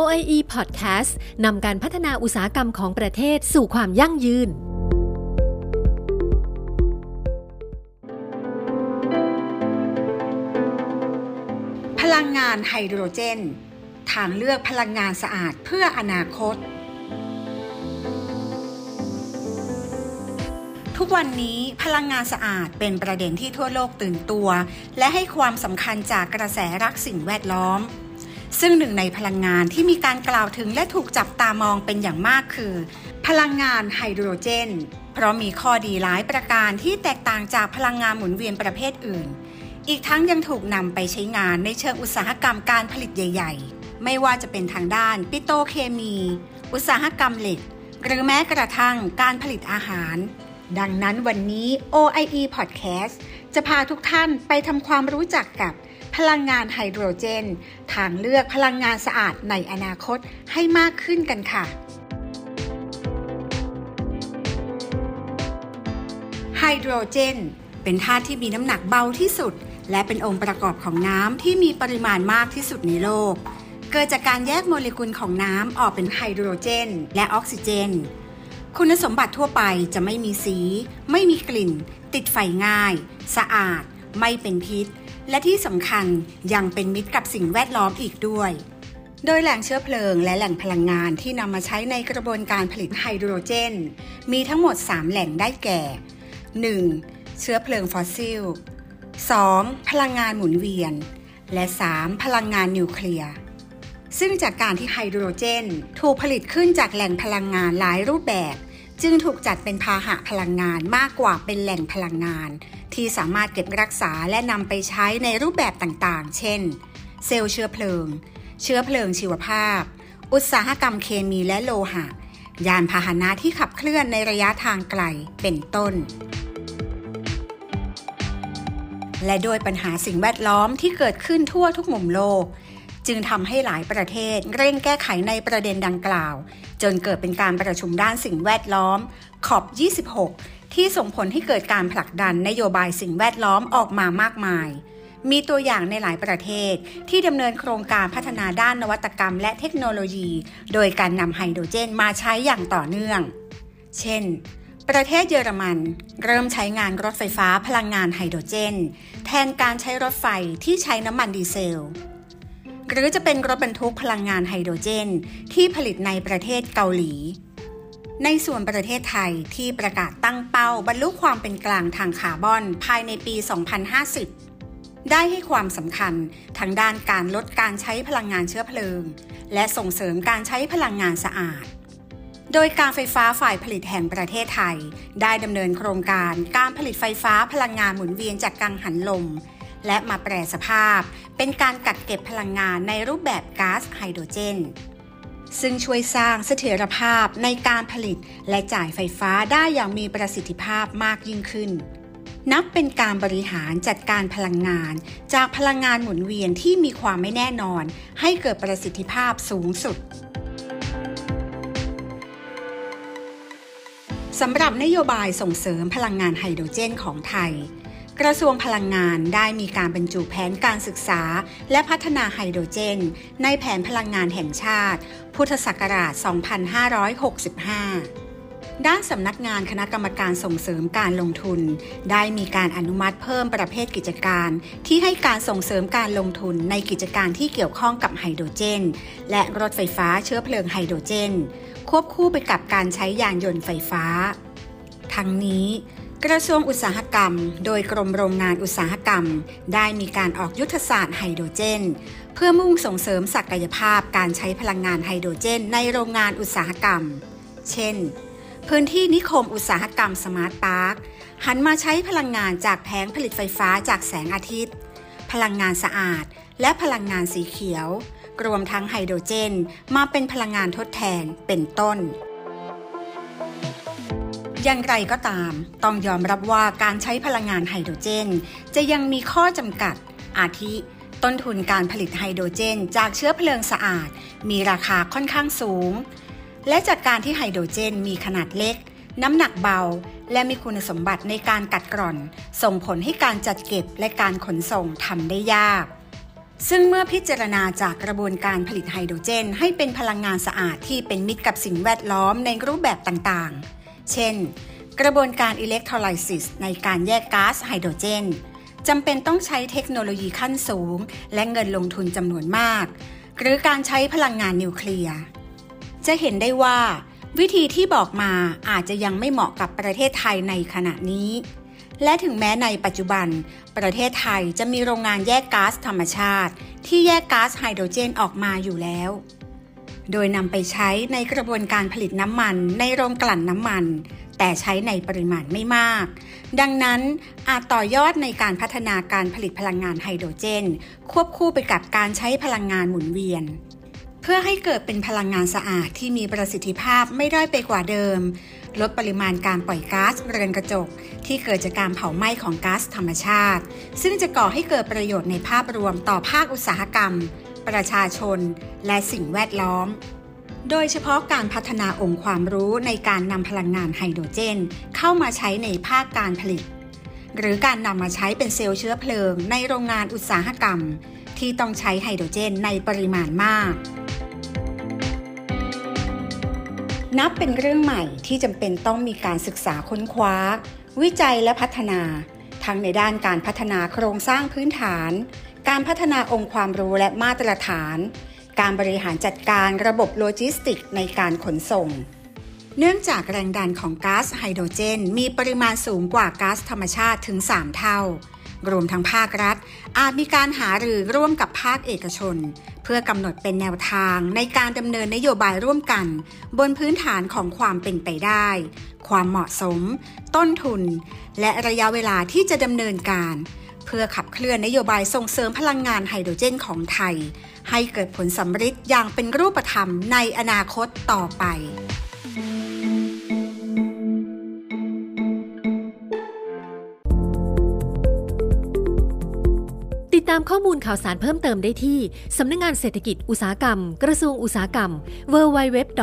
OIE Podcast นำการพัฒนาอุตสาหกรรมของประเทศสู่ความยั่งยืน พลังงานไฮโดรเจน ทางเลือกพลังงานสะอาดเพื่ออนาคต ทุกวันนี้พลังงานสะอาดเป็นประเด็นที่ทั่วโลกตื่นตัว และให้ความสำคัญจากกระแสรักสิ่งแวดล้อม ซึ่งหนึ่งในพลังงานที่มีการกล่าวถึงและถูกจับตามองเป็นอย่างมากคือ พลังงานไฮโดรเจน เพราะมีข้อดีหลายประการที่แตกต่างจากพลังงานหมุนเวียนประเภทอื่น อีกทั้งยังถูกนำไปใช้งานในเชิงอุตสาหกรรมการผลิตใหญ่ ๆ ไม่ว่าจะเป็นทางด้านปิโตเคมี อุตสาหกรรมเหล็ก หรือแม้กระทั่งการผลิตอาหาร ดังนั้นวันนี้ OIE Podcast จะพาทุกท่านไปทำความรู้จักกับพลังงานไฮโดรเจน ทางเลือกพลังงานสะอาดในอนาคตให้มากขึ้นกันค่ะไฮโดรเจน เป็นธาตุที่มีน้ำหนักเบาที่สุด และเป็นองค์ประกอบของน้ำที่มีปริมาณมากที่สุดในโลก เกิดจากการแยกโมเลกุลของน้ำออกเป็นไฮโดรเจน และออกซิเจน คุณสมบัติทั่วไปจะไม่มีสี ไม่มีกลิ่น ติดไฟง่าย สะอาด ไม่เป็นพิษ และที่สำคัญยังเป็นมิตรกับสิ่งแวดล้อมอีกด้วย โดยแหล่งเชื้อเพลิงและแหล่งพลังงานที่นำมาใช้ในกระบวนการผลิตไฮโดรเจน มีทั้งหมด 3 แหล่งได้แก่ 1. เชื้อเพลิงฟอสซิล 2. พลังงานหมุนเวียน และ 3. พลังงานนิวเคลียร์ ซึ่งจากการที่ไฮโดรเจน ถูกผลิตขึ้นจากแหล่งพลังงานหลายรูปแบบ จึงถูกจัดเป็นพาหะพลังงานมากกว่าเป็นแหล่งพลังงาน ที่สามารถเก็บรักษาและนำไปใช้ในรูปแบบต่างๆ เช่น เซลล์เชื้อเพลิง เชื้อเพลิงชีวภาพ อุตสาหกรรมเคมีและโลหะ ยานพาหนะที่ขับเคลื่อนในระยะทางไกลเป็นต้นและโดยปัญหาสิ่งแวดล้อมที่เกิดขึ้นทั่วทุกมุมโลก จึงทำให้หลายประเทศเร่งแก้ไขในประเด็นดังกล่าว จนเกิดเป็นการประชุมด้านสิ่งแวดล้อมขอบ 26 ที่ส่งผลให้เกิดการผลักดันนโยบายสิ่งแวดล้อมออกมามากมาย มีตัวอย่างในหลายประเทศที่ดำเนินโครงการพัฒนาด้านนวัตกรรมและเทคโนโลยี โดยการนำไฮโดรเจนมาใช้อย่างต่อเนื่อง เช่นประเทศเยอรมันเริ่มใช้งานรถไฟฟ้าพลังงานไฮโดรเจน แทนการใช้รถไฟที่ใช้น้ำมันดีเซล หรือจะเป็นรถบรรทุกพลังงานไฮโดรเจน ที่ผลิตในประเทศเกาหลี ในส่วนประเทศไทยที่ประกาศตั้งเป้าบรรลุความเป็นกลางทางคาร์บอนภายในปี 2050ได้ให้ความสำคัญทั้งด้านการลดการใช้พลังงานเชื้อเพลิง และส่งเสริมการใช้พลังงานสะอาด โดยการไฟฟ้าฝ่ายผลิตแห่งประเทศไทย ได้ดำเนินโครงการการผลิตไฟฟ้าพลังงานหมุนเวียนจากกังหันลม และมาแปรสภาพ เป็นการกักเก็บพลังงานในรูปแบบก๊าซไฮโดรเจน ซึ่งช่วยสร้างเสถียรภาพในการผลิตและจ่ายไฟฟ้าได้อย่างมีประสิทธิภาพมากยิ่งขึ้น นับเป็นการบริหารจัดการพลังงาน จากพลังงานหมุนเวียนที่มีความไม่แน่นอน ให้เกิดประสิทธิภาพสูงสุดสำหรับนโยบายส่งเสริมพลังงานไฮโดรเจนของไทย กระทรวงพลังงานได้มีการบรรจุแผนการศึกษา และพัฒนาไฮโดรเจน ในแผนพลังงานแห่งชาติ พุทธศักราช 2565ด้านสำนักงานคณะกรรมการส่งเสริมการลงทุน ได้มีการอนุมัติเพิ่มประเภทกิจการ ที่ให้การส่งเสริมการลงทุนในกิจการที่เกี่ยวข้องกับไฮโดรเจน และรถไฟฟ้าเชื้อเพลิงไฮโดรเจน ควบคู่ไปกับการใช้ยานยนต์ไฟฟ้า ทั้งนี้ กระทรวงอุตสาหกรรม โดยกรมโรงงานอุตสาหกรรม ได้มีการออกยุทธศาสตร์ไฮโดรเจน เพื่อมุ่งส่งเสริมศักยภาพการใช้พลังงานไฮโดรเจน ในโรงงานอุตสาหกรรม เช่น พื้นที่นิคมอุตสาหกรรม Smart Park หันมาใช้พลังงานจากแผงผลิตไฟฟ้าจากแสงอาทิตย์ พลังงานสะอาด และพลังงานสีเขียว รวมทั้งไฮโดรเจน มาเป็นพลังงานทดแทนเป็นต้น อย่างไรก็ตาม ต้องยอมรับว่าการใช้พลังงานไฮโดรเจน จะยังมีข้อจำกัด อาทิ ต้นทุนการผลิตไฮโดรเจน จากเชื้อเพลิงสะอาด มีราคาค่อนข้างสูง และจากการที่ไฮโดรเจนมีขนาดเล็ก น้ำหนักเบา และมีคุณสมบัติในการกัดกร่อน ส่งผลให้การจัดเก็บและการขนส่งทำได้ยากซึ่งเมื่อพิจารณาจากกระบวนการผลิตไฮโดรเจน ให้เป็นพลังงานสะอาดที่เป็นมิตรกับสิ่งแวดล้อมในรูปแบบต่างๆ เช่น กระบวนการอิเล็กโทรไลซิสในการแยกก๊าซไฮโดรเจนจำเป็นต้องใช้เทคโนโลยีขั้นสูง และเงินลงทุนจำนวนมาก หรือการใช้พลังงานนิวเคลียร์ จะเห็นได้ว่า วิธีที่บอกมาอาจจะยังไม่เหมาะกับประเทศไทยในขณะนี้ และถึงแม้ในปัจจุบัน ประเทศไทยจะมีโรงงานแยกก๊าซธรรมชาติ ที่แยกก๊าซไฮโดรเจนออกมาอยู่แล้ว โดยนำไปใช้ในกระบวนการผลิตน้ำมันในโรงกลั่นน้ำมัน แต่ใช้ในปริมาณไม่มาก ดังนั้นอาจต่อยอดในการพัฒนาการผลิตพลังงานไฮโดรเจน ควบคู่ไปกับการใช้พลังงานหมุนเวียน เพื่อให้เกิดเป็นพลังงานสะอาดที่มีประสิทธิภาพไม่ด้อยไปกว่าเดิม ลดปริมาณการปล่อยก๊าซเรือนกระจก ที่เกิดจากการเผาไหม้ของก๊าซธรรมชาติ ซึ่งจะก่อให้เกิดประโยชน์ในภาพรวมต่อภาคอุตสาหกรรม ประชาชน และสิ่งแวดล้อม โดยเฉพาะการพัฒนาองค์ความรู้ในการนำพลังงานไฮโดรเจน เข้ามาใช้ในภาคการผลิต หรือการนำมาใช้เป็นเซลล์เชื้อเพลิง ในโรงงานอุตสาหกรรม ที่ต้องใช้ไฮโดรเจนในปริมาณมากนับเป็นเรื่องใหม่ที่จำเป็นต้องมีการศึกษาค้นคว้า วิจัยและพัฒนา ทั้งในด้านการพัฒนาโครงสร้างพื้นฐาน การพัฒนาองค์ความรู้และมาตรฐาน การบริหารจัดการระบบโลจิสติกในการขนส่ง เนื่องจากแรงดันของก๊าซไฮโดรเจน มีปริมาณสูงกว่าก๊าซธรรมชาติถึง 3 เท่า รวมทั้งภาครัฐ อาจมีการหารือร่วมกับภาคเอกชน เพื่อกำหนดเป็นแนวทางในการดำเนินนโยบายร่วมกัน บนพื้นฐานของความเป็นไปได้ ความเหมาะสม ต้นทุน และระยะเวลาที่จะดำเนินการ เพื่อขับเคลื่อนนโยบายส่งเสริมพลังงานไฮโดรเจนของไทย ให้เกิดผลสำฤทธิ์อย่างเป็นรูปธรรมในอนาคตต่อไปติดตามข้อมูลข่าวสารเพิ่มเติมได้ที่ สำนักงงานเศรษฐกิจอุตสาหกรรม กระทรวงอุตสาหกรรม www.oie.go.th